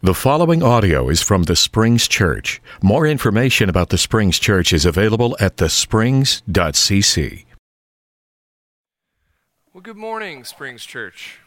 The following audio is from the Springs Church. More information about the Springs Church is available at thesprings.cc. Well, good morning, Springs Church.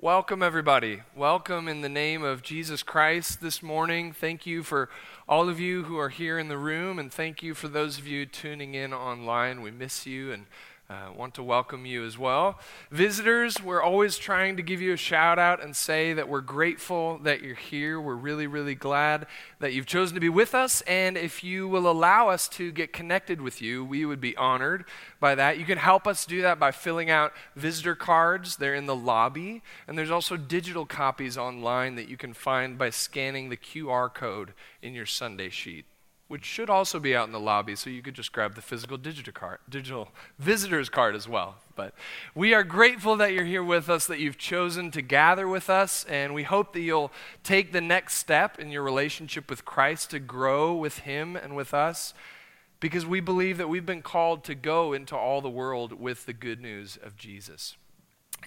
Welcome, everybody. Welcome in the name of Jesus Christ this morning. Thank you for all of you who are here in the room, and thank you for those of you tuning in online. We miss you and uh, want to welcome you as well. Visitors, we're always trying to give you a shout out and say that we're grateful that you're here. We're really, really glad that you've chosen to be with us. And if you will allow us to get connected with you, we would be honored by that. You can help us do that by filling out visitor cards. They're in the lobby. And there's also digital copies online that you can find by scanning the QR code in your Sunday sheet which should also be out in the lobby, so you could just grab the physical digital card, digital visitor's card as well. But we are grateful that you're here with us, that you've chosen to gather with us, and we hope that you'll take the next step in your relationship with Christ to grow with Him and with us, because we believe that we've been called to go into all the world with the good news of Jesus.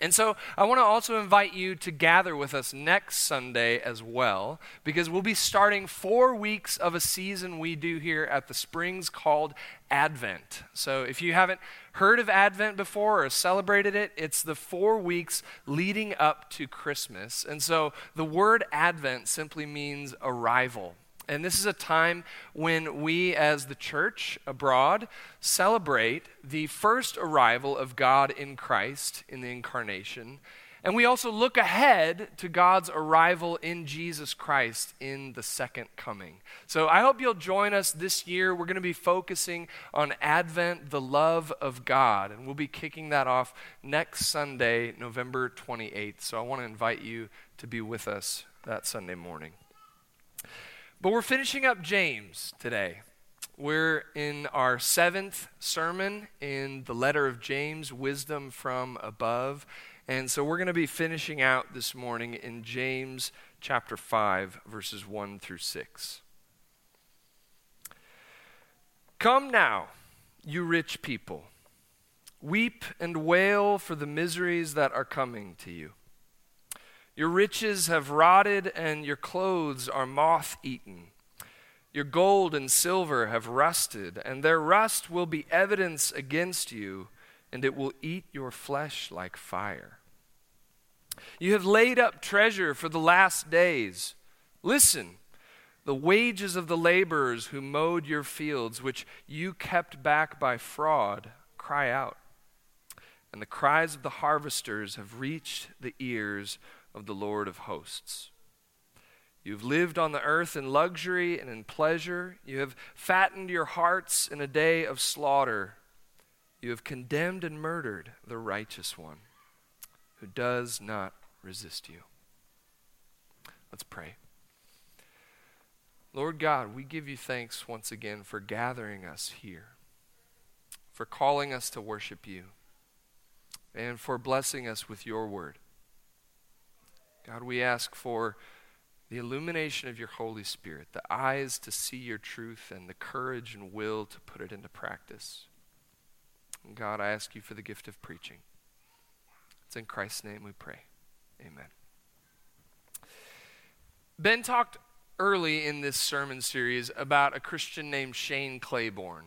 And so I want to also invite you to gather with us next Sunday as well, because we'll be starting four weeks of a season we do here at the Springs called Advent. So if you haven't heard of Advent before or celebrated it, it's the four weeks leading up to Christmas. And so the word Advent simply means arrival. And this is a time when we, as the church abroad, celebrate the first arrival of God in Christ in the incarnation. And we also look ahead to God's arrival in Jesus Christ in the second coming. So I hope you'll join us this year. We're going to be focusing on Advent, the love of God. And we'll be kicking that off next Sunday, November 28th. So I want to invite you to be with us that Sunday morning. But we're finishing up James today. We're in our seventh sermon in the letter of James, Wisdom from Above. And so we're going to be finishing out this morning in James chapter 5, verses 1 through 6. Come now, you rich people, weep and wail for the miseries that are coming to you. Your riches have rotted, and your clothes are moth eaten. Your gold and silver have rusted, and their rust will be evidence against you, and it will eat your flesh like fire. You have laid up treasure for the last days. Listen, the wages of the laborers who mowed your fields, which you kept back by fraud, cry out. And the cries of the harvesters have reached the ears of the Lord of hosts. You've lived on the earth in luxury and in pleasure. You have fattened your hearts in a day of slaughter. You have condemned and murdered the righteous one who does not resist you. Let's pray. Lord God, we give you thanks once again for gathering us here, for calling us to worship you, and for blessing us with your word. God, we ask for the illumination of your Holy Spirit, the eyes to see your truth, and the courage and will to put it into practice. And God, I ask you for the gift of preaching. It's in Christ's name we pray. Amen. Ben talked early in this sermon series about a Christian named Shane Claiborne.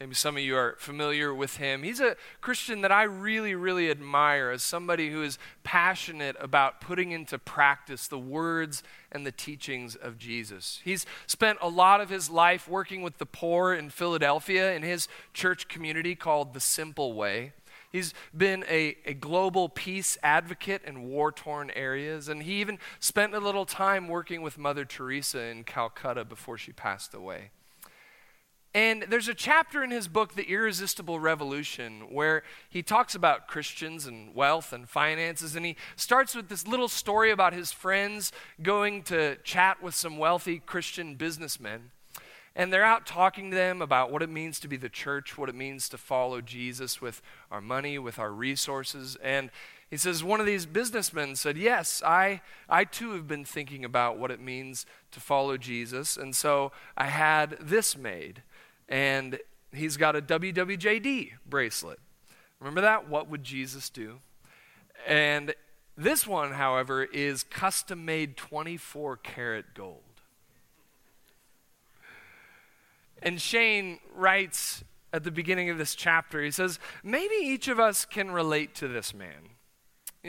Maybe some of you are familiar with him. He's a Christian that I really, really admire as somebody who is passionate about putting into practice the words and the teachings of Jesus. He's spent a lot of his life working with the poor in Philadelphia in his church community called The Simple Way. He's been a, a global peace advocate in war torn areas, and he even spent a little time working with Mother Teresa in Calcutta before she passed away. And there's a chapter in his book, The Irresistible Revolution, where he talks about Christians and wealth and finances. And he starts with this little story about his friends going to chat with some wealthy Christian businessmen. And they're out talking to them about what it means to be the church, what it means to follow Jesus with our money, with our resources. And he says, one of these businessmen said, Yes, I, I too have been thinking about what it means to follow Jesus. And so I had this made and he's got a WWJD bracelet. Remember that? What would Jesus do? And This one, however, is custom made 24 karat gold. And Shane writes at the beginning of this chapter, he says, Maybe each of us can relate to this man.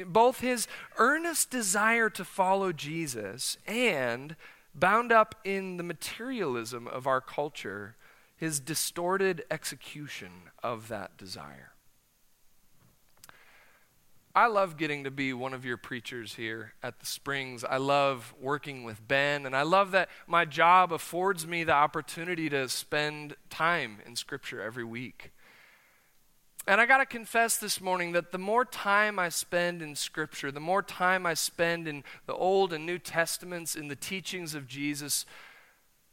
Both his earnest desire to follow Jesus and bound up in the materialism of our culture, his distorted execution of that desire. I love getting to be one of your preachers here at the Springs. I love working with Ben, and I love that my job affords me the opportunity to spend time in Scripture every week. And I got to confess this morning that the more time I spend in Scripture, the more time I spend in the Old and New Testaments, in the teachings of Jesus,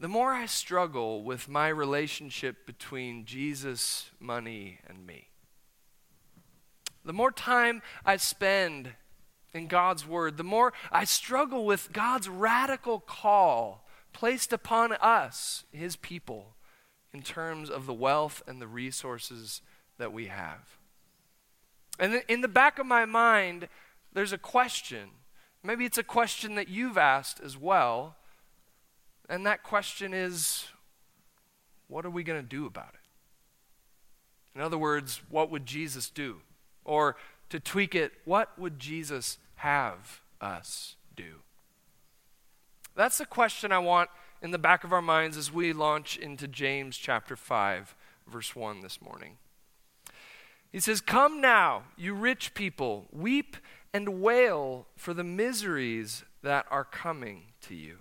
the more I struggle with my relationship between Jesus, money, and me. The more time I spend in God's Word, the more I struggle with God's radical call placed upon us, His people, in terms of the wealth and the resources that we have. And in the back of my mind, there's a question. Maybe it's a question that you've asked as well. And that question is what are we going to do about it? In other words, what would Jesus do? Or to tweak it, what would Jesus have us do? That's the question I want in the back of our minds as we launch into James chapter 5, verse 1 this morning. He says, Come now, you rich people, weep and wail for the miseries that are coming to you.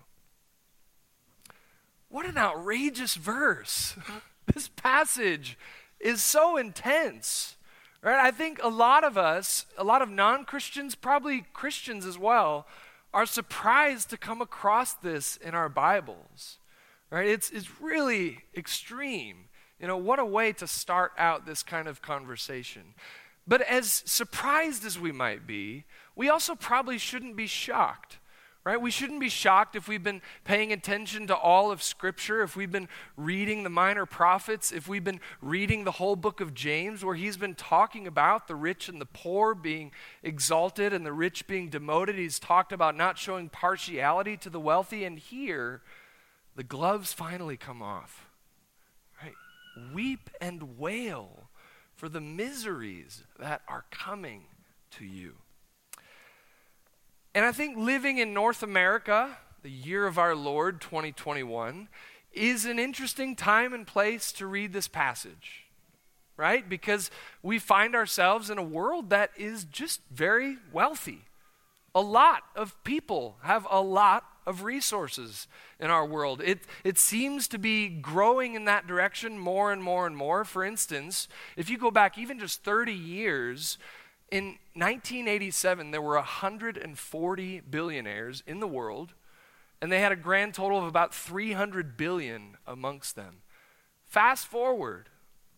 What an outrageous verse! this passage is so intense. Right? I think a lot of us, a lot of non Christians, probably Christians as well, are surprised to come across this in our Bibles. Right? It's, it's really extreme. You know, what a way to start out this kind of conversation. But as surprised as we might be, we also probably shouldn't be shocked right? We shouldn't be shocked if we've been paying attention to all of Scripture, if we've been reading the minor prophets, if we've been reading the whole book of James, where he's been talking about the rich and the poor being exalted and the rich being demoted. He's talked about not showing partiality to the wealthy, and here, the gloves finally come off. Right? Weep and wail for the miseries that are coming to you. And I think living in North America, the year of our Lord 2021, is an interesting time and place to read this passage, right? Because we find ourselves in a world that is just very wealthy. A lot of people have a lot of resources in our world. It, it seems to be growing in that direction more and more and more. For instance, if you go back even just 30 years, in 1987, there were 140 billionaires in the world, and they had a grand total of about 300 billion amongst them. Fast forward,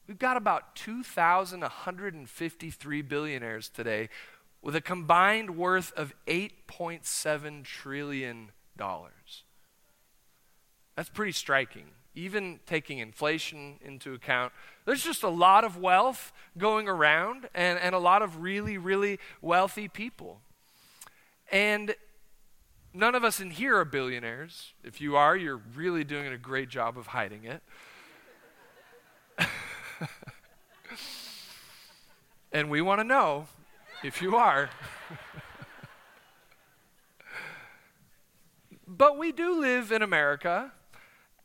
we've got about 2,153 billionaires today with a combined worth of 8.7 trillion dollars. That's pretty striking even taking inflation into account, there's just a lot of wealth going around and, and a lot of really, really wealthy people. And none of us in here are billionaires. If you are, you're really doing a great job of hiding it. and we want to know if you are. but we do live in America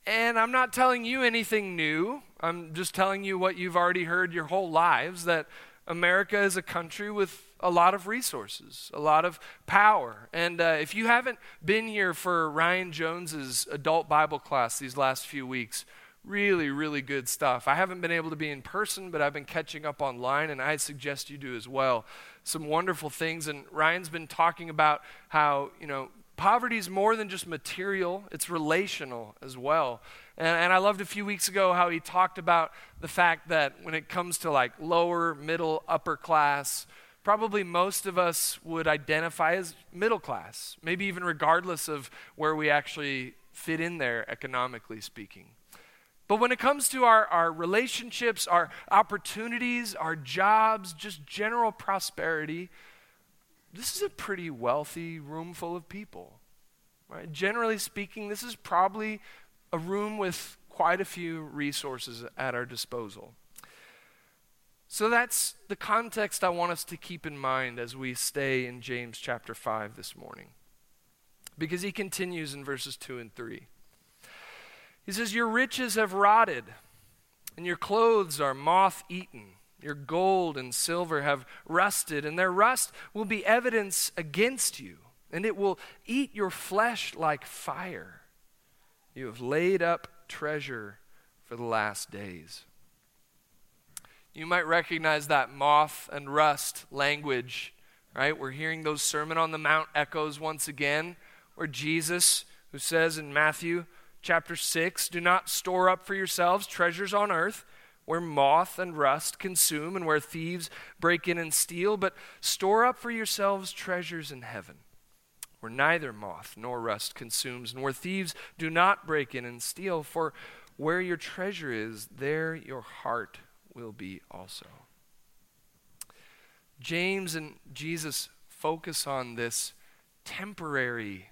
and I'm not telling you anything new. I'm just telling you what you've already heard your whole lives that America is a country with a lot of resources, a lot of power. And uh, if you haven't been here for Ryan Jones's adult Bible class these last few weeks, really, really good stuff. I haven't been able to be in person, but I've been catching up online, and I suggest you do as well. Some wonderful things. And Ryan's been talking about how, you know, poverty is more than just material, it's relational as well. And, and, I loved a few weeks ago how he talked about the fact that when it comes to like lower, middle, upper class, probably most of us would identify as middle class, maybe even regardless of where we actually fit in there economically speaking. But when it comes to our, our relationships, our opportunities, our jobs, just general prosperity, this is a pretty wealthy room full of people. Right? Generally speaking, this is probably a room with quite a few resources at our disposal. So that's the context I want us to keep in mind as we stay in James chapter 5 this morning. Because he continues in verses 2 and 3. He says, Your riches have rotted, and your clothes are moth eaten. Your gold and silver have rusted, and their rust will be evidence against you, and it will eat your flesh like fire. You have laid up treasure for the last days. You might recognize that moth and rust language, right? We're hearing those Sermon on the Mount echoes once again, where Jesus, who says in Matthew chapter 6, Do not store up for yourselves treasures on earth where moth and rust consume and where thieves break in and steal, but store up for yourselves treasures in heaven, where neither moth nor rust consumes, and where thieves do not break in and steal. For where your treasure is, there your heart will be also. James and Jesus focus on this temporary,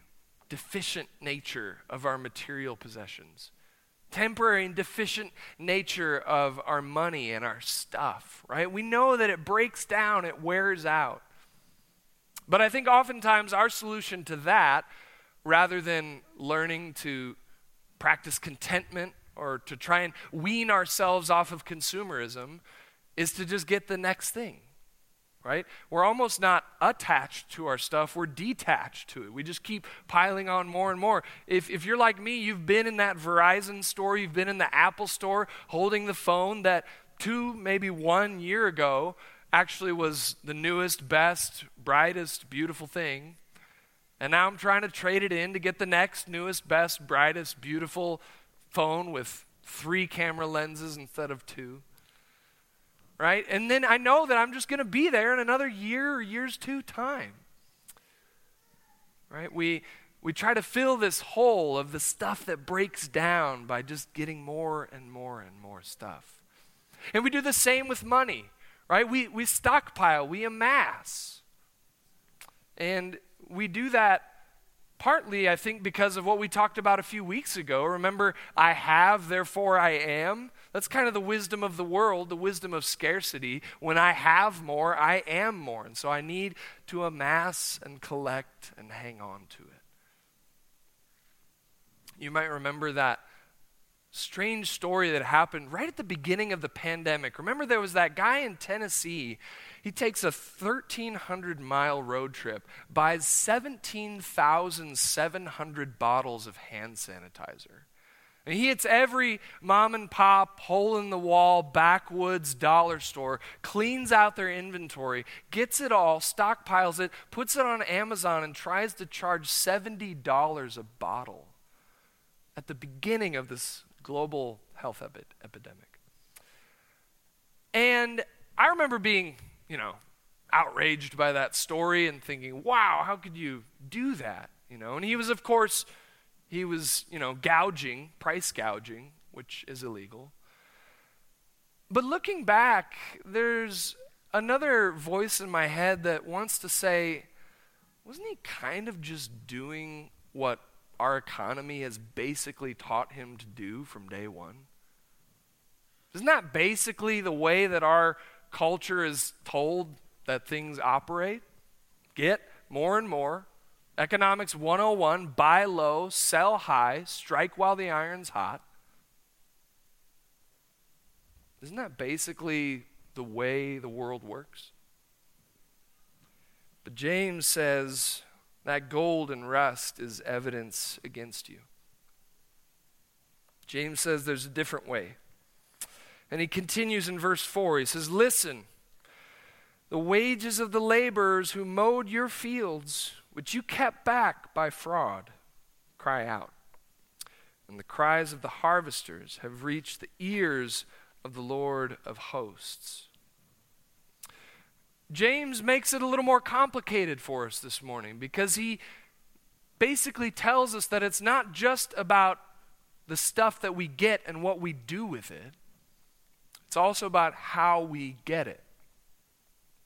deficient nature of our material possessions temporary and deficient nature of our money and our stuff, right? We know that it breaks down, it wears out. But I think oftentimes our solution to that, rather than learning to practice contentment or to try and wean ourselves off of consumerism, is to just get the next thing right? We're almost not attached to our stuff, we're detached to it. We just keep piling on more and more. If, if you're like me, you've been in that Verizon store, you've been in the Apple store holding the phone that two, maybe one year ago actually was the newest, best, brightest, beautiful thing. And now I'm trying to trade it in to get the next newest, best, brightest, beautiful phone with three camera lenses instead of two right? And then I know that I'm just going to be there in another year or years two time. Right? We we try to fill this hole of the stuff that breaks down by just getting more and more and more stuff. And we do the same with money, right? We we stockpile, we amass. And we do that partly, I think, because of what we talked about a few weeks ago. Remember, I have, therefore I am. That's kind of the wisdom of the world, the wisdom of scarcity. When I have more, I am more. And so I need to amass and collect and hang on to it. You might remember that strange story that happened right at the beginning of the pandemic. Remember, there was that guy in Tennessee. He takes a 1,300 mile road trip, buys 17,700 bottles of hand sanitizer. And he hits every mom and pop, hole in the wall, backwoods dollar store, cleans out their inventory, gets it all, stockpiles it, puts it on Amazon, and tries to charge $70 a bottle at the beginning of this global health epi- epidemic. And I remember being, you know, outraged by that story and thinking, wow, how could you do that? You know, and he was, of course, he was, you know, gouging, price gouging, which is illegal. But looking back, there's another voice in my head that wants to say, wasn't he kind of just doing what our economy has basically taught him to do from day one? Isn't that basically the way that our culture is told that things operate? Get more and more, Economics 101 buy low, sell high, strike while the iron's hot. Isn't that basically the way the world works? But James says that gold and rust is evidence against you. James says there's a different way. And he continues in verse 4. He says, Listen, the wages of the laborers who mowed your fields which you kept back by fraud, cry out. And the cries of the harvesters have reached the ears of the Lord of hosts. James makes it a little more complicated for us this morning because he basically tells us that it's not just about the stuff that we get and what we do with it, it's also about how we get it.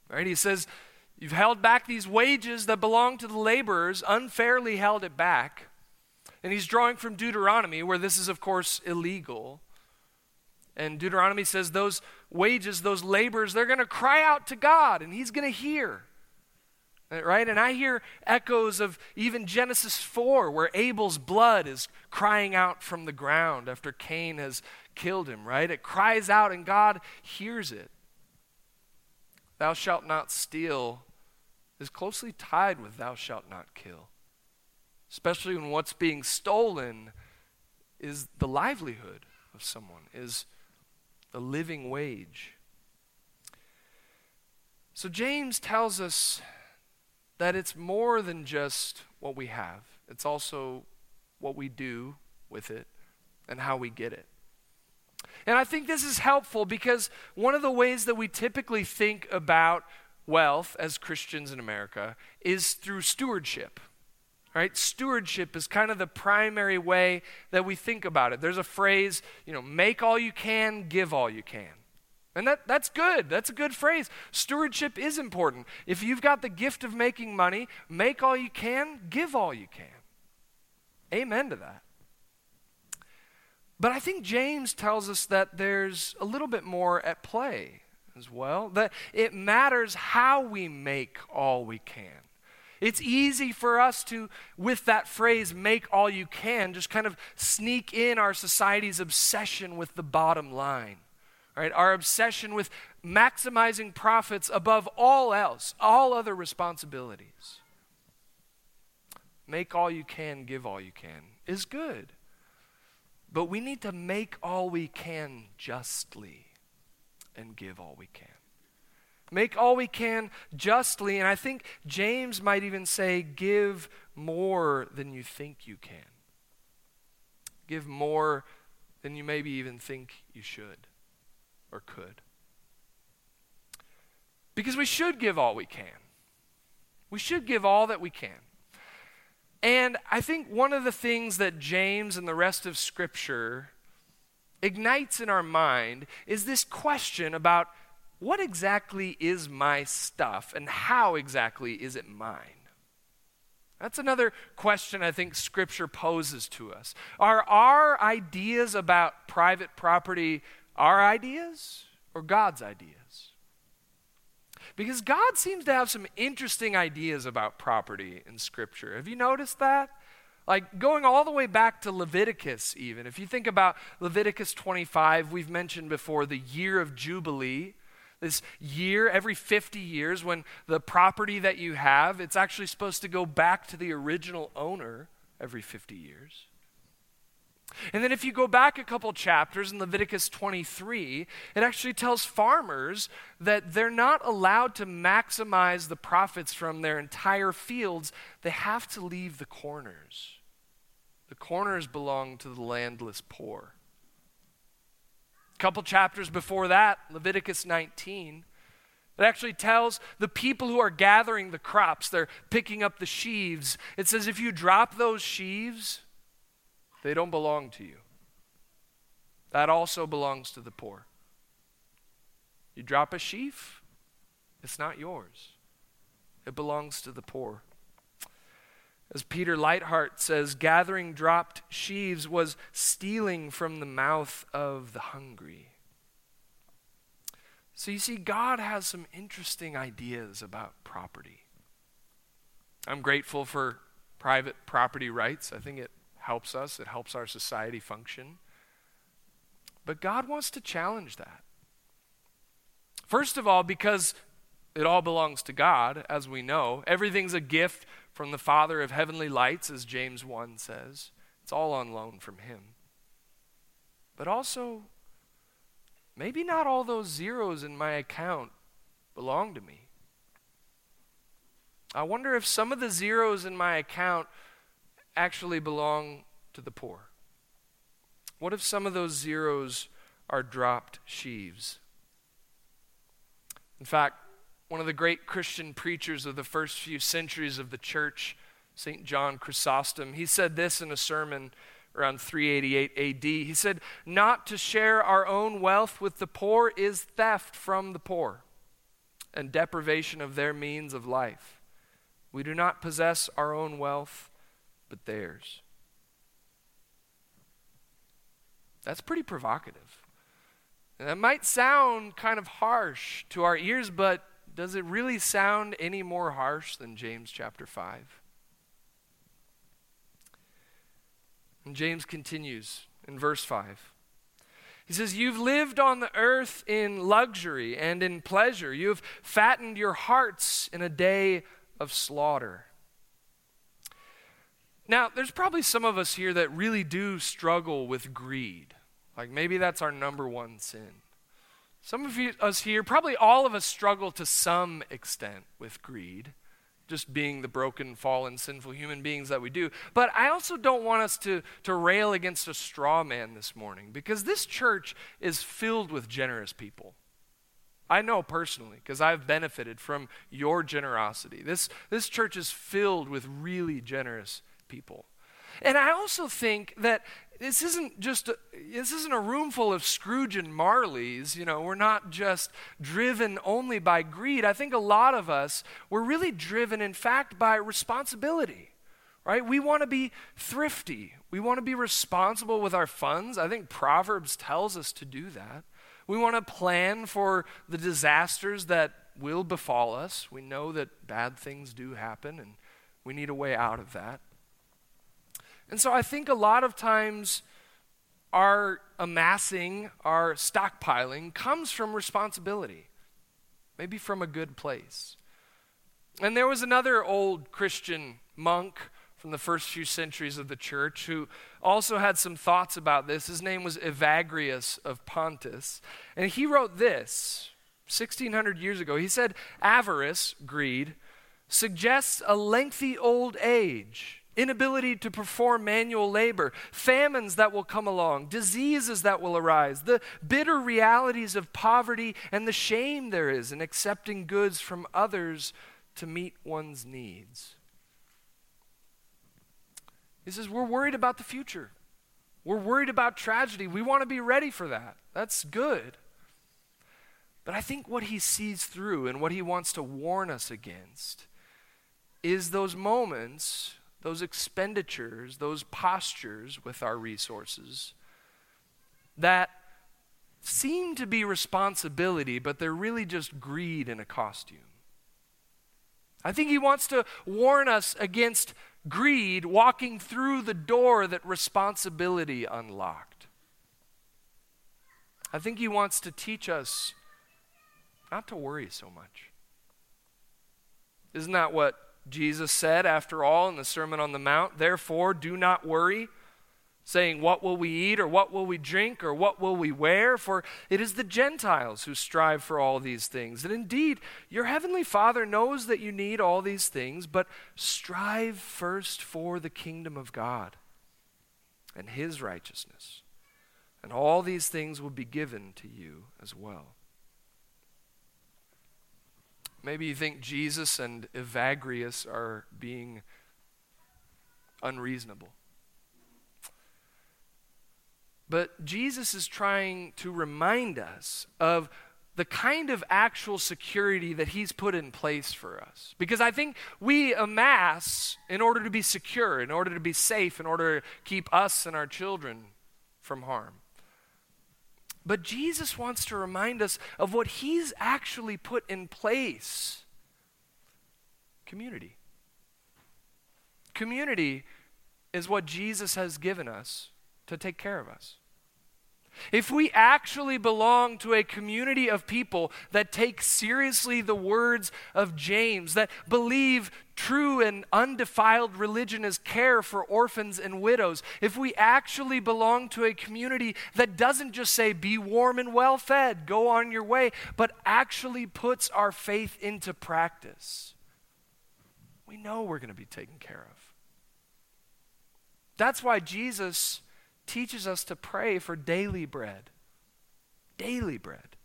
Right? He says, You've held back these wages that belong to the laborers, unfairly held it back. And he's drawing from Deuteronomy, where this is, of course, illegal. And Deuteronomy says those wages, those laborers, they're going to cry out to God, and he's going to hear. Uh, right? And I hear echoes of even Genesis 4, where Abel's blood is crying out from the ground after Cain has killed him, right? It cries out, and God hears it. Thou shalt not steal is closely tied with thou shalt not kill, especially when what's being stolen is the livelihood of someone, is the living wage. So James tells us that it's more than just what we have, it's also what we do with it and how we get it. And I think this is helpful because one of the ways that we typically think about wealth as Christians in America is through stewardship. Right? Stewardship is kind of the primary way that we think about it. There's a phrase, you know, make all you can, give all you can. And that, that's good. That's a good phrase. Stewardship is important. If you've got the gift of making money, make all you can, give all you can. Amen to that. But I think James tells us that there's a little bit more at play as well. That it matters how we make all we can. It's easy for us to, with that phrase, make all you can, just kind of sneak in our society's obsession with the bottom line. Right? Our obsession with maximizing profits above all else, all other responsibilities. Make all you can, give all you can is good. But we need to make all we can justly and give all we can. Make all we can justly, and I think James might even say, give more than you think you can. Give more than you maybe even think you should or could. Because we should give all we can. We should give all that we can. And I think one of the things that James and the rest of Scripture ignites in our mind is this question about what exactly is my stuff and how exactly is it mine? That's another question I think Scripture poses to us. Are our ideas about private property our ideas or God's ideas? Because God seems to have some interesting ideas about property in Scripture. Have you noticed that? Like going all the way back to Leviticus, even. If you think about Leviticus 25, we've mentioned before the year of Jubilee. This year, every 50 years, when the property that you have, it's actually supposed to go back to the original owner every 50 years. And then if you go back a couple chapters in Leviticus 23, it actually tells farmers that they're not allowed to maximize the profits from their entire fields. They have to leave the corners. The corners belong to the landless poor. A couple chapters before that, Leviticus 19, it actually tells the people who are gathering the crops, they're picking up the sheaves. It says if you drop those sheaves, they don't belong to you. That also belongs to the poor. You drop a sheaf, it's not yours, it belongs to the poor. As Peter Leithart says, gathering dropped sheaves was stealing from the mouth of the hungry. So you see, God has some interesting ideas about property. I'm grateful for private property rights. I think it helps us, it helps our society function. But God wants to challenge that. First of all, because it all belongs to God, as we know. Everything's a gift from the Father of heavenly lights, as James 1 says. It's all on loan from Him. But also, maybe not all those zeros in my account belong to me. I wonder if some of the zeros in my account actually belong to the poor. What if some of those zeros are dropped sheaves? In fact, one of the great Christian preachers of the first few centuries of the church, St. John Chrysostom, he said this in a sermon around 388 AD. He said, Not to share our own wealth with the poor is theft from the poor. and deprivation of their means of life. We do not possess our own wealth, but theirs. That's pretty provocative. And that might sound kind of harsh to our ears, but does it really sound any more harsh than James chapter 5? And James continues in verse 5. He says, You've lived on the earth in luxury and in pleasure. You have fattened your hearts in a day of slaughter. Now, there's probably some of us here that really do struggle with greed. Like maybe that's our number one sin. Some of you, us here, probably all of us struggle to some extent with greed, just being the broken, fallen, sinful human beings that we do. But I also don't want us to, to rail against a straw man this morning because this church is filled with generous people. I know personally because I've benefited from your generosity. This, this church is filled with really generous people. And I also think that this isn't just a, this isn't a room full of Scrooge and Marleys. You know, we're not just driven only by greed. I think a lot of us we're really driven, in fact, by responsibility. Right? We want to be thrifty. We want to be responsible with our funds. I think Proverbs tells us to do that. We want to plan for the disasters that will befall us. We know that bad things do happen, and we need a way out of that. And so I think a lot of times our amassing, our stockpiling comes from responsibility, maybe from a good place. And there was another old Christian monk from the first few centuries of the church who also had some thoughts about this. His name was Evagrius of Pontus. And he wrote this 1600 years ago. He said, Avarice, greed, suggests a lengthy old age inability to perform manual labor, famines that will come along, diseases that will arise, the bitter realities of poverty, and the shame there is in accepting goods from others to meet one's needs. He says, We're worried about the future. We're worried about tragedy. We want to be ready for that. That's good. But I think what he sees through and what he wants to warn us against is those moments those expenditures, those postures with our resources that seem to be responsibility, but they're really just greed in a costume. I think he wants to warn us against greed walking through the door that responsibility unlocked. I think he wants to teach us not to worry so much. Isn't that what Jesus said, after all, in the Sermon on the Mount, Therefore, do not worry, saying, What will we eat, or what will we drink, or what will we wear? For it is the Gentiles who strive for all these things. And indeed, your heavenly Father knows that you need all these things, but strive first for the kingdom of God and his righteousness. And all these things will be given to you as well. Maybe you think Jesus and Evagrius are being unreasonable. But Jesus is trying to remind us of the kind of actual security that he's put in place for us. Because I think we amass in order to be secure, in order to be safe, in order to keep us and our children from harm. But Jesus wants to remind us of what he's actually put in place community. Community is what Jesus has given us to take care of us. If we actually belong to a community of people that take seriously the words of James, that believe true and undefiled religion is care for orphans and widows, if we actually belong to a community that doesn't just say, be warm and well fed, go on your way, but actually puts our faith into practice, we know we're going to be taken care of. That's why Jesus teaches us to pray for daily bread. Daily bread.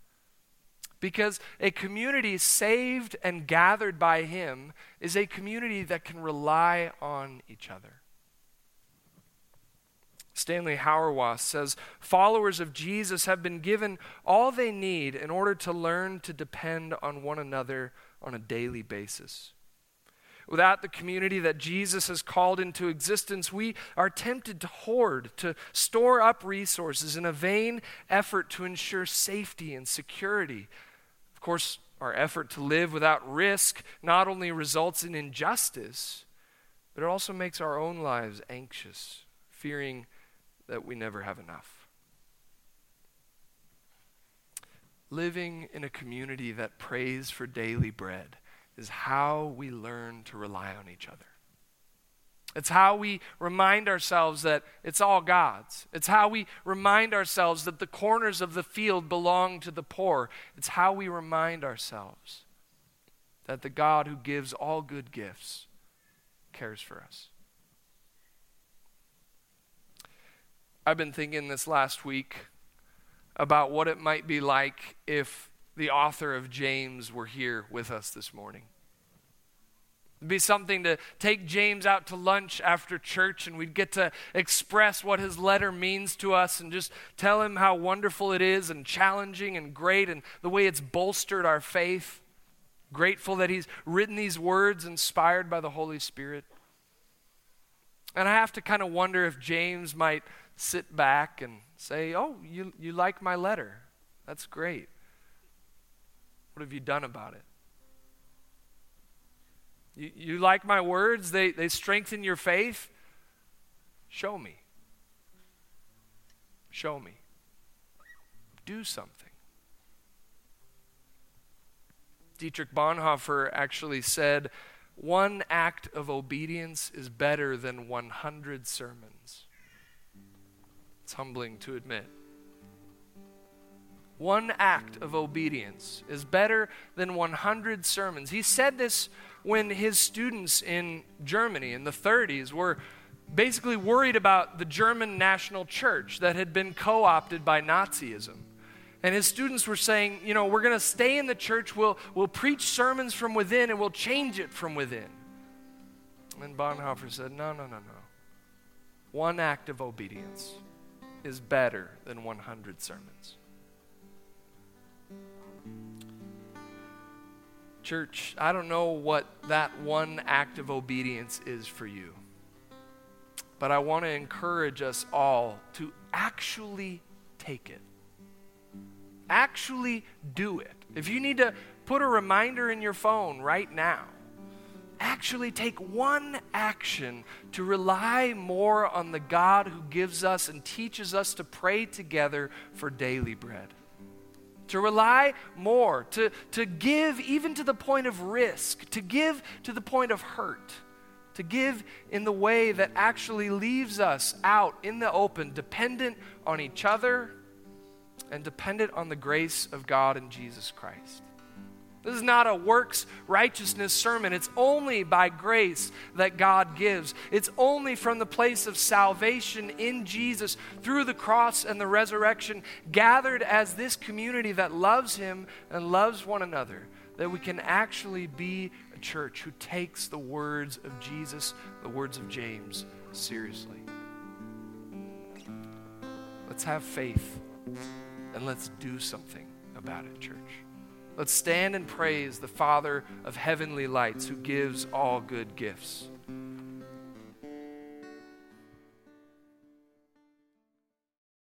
Because a community saved and gathered by Him is a community that can rely on each other. Stanley Hauerwas says followers of Jesus have been given all they need in order to learn to depend on one another on a daily basis. Without the community that Jesus has called into existence, we are tempted to hoard, to store up resources in a vain effort to ensure safety and security. Of course, our effort to live without risk not only results in injustice, but it also makes our own lives anxious, fearing that we never have enough. Living in a community that prays for daily bread is how we learn to rely on each other. It's how we remind ourselves that it's all God's. It's how we remind ourselves that the corners of the field belong to the poor. It's how we remind ourselves that the God who gives all good gifts cares for us. I've been thinking this last week about what it might be like if the author of James were here with us this morning. It'd be something to take James out to lunch after church and we'd get to express what his letter means to us and just tell him how wonderful it is and challenging and great and the way it's bolstered our faith. Grateful that he's written these words inspired by the Holy Spirit. And I have to kind of wonder if James might sit back and say, Oh, you, you like my letter? That's great. What have you done about it? You, you like my words? They, they strengthen your faith? Show me. Show me. Do something. Dietrich Bonhoeffer actually said, One act of obedience is better than 100 sermons. It's humbling to admit. One act of obedience is better than 100 sermons. He said this when his students in Germany in the 30s were basically worried about the German national church that had been co opted by Nazism. And his students were saying, you know, we're going to stay in the church, we'll, we'll preach sermons from within, and we'll change it from within. And Bonhoeffer said, no, no, no, no. One act of obedience is better than 100 sermons. Church, I don't know what that one act of obedience is for you, but I want to encourage us all to actually take it. Actually do it. If you need to put a reminder in your phone right now, actually take one action to rely more on the God who gives us and teaches us to pray together for daily bread to rely more, to, to give even to the point of risk, to give to the point of hurt, to give in the way that actually leaves us out in the open, dependent on each other and dependent on the grace of God and Jesus Christ. This is not a works righteousness sermon. It's only by grace that God gives. It's only from the place of salvation in Jesus through the cross and the resurrection, gathered as this community that loves Him and loves one another, that we can actually be a church who takes the words of Jesus, the words of James, seriously. Let's have faith and let's do something about it, church. Let's stand and praise the Father of heavenly lights who gives all good gifts.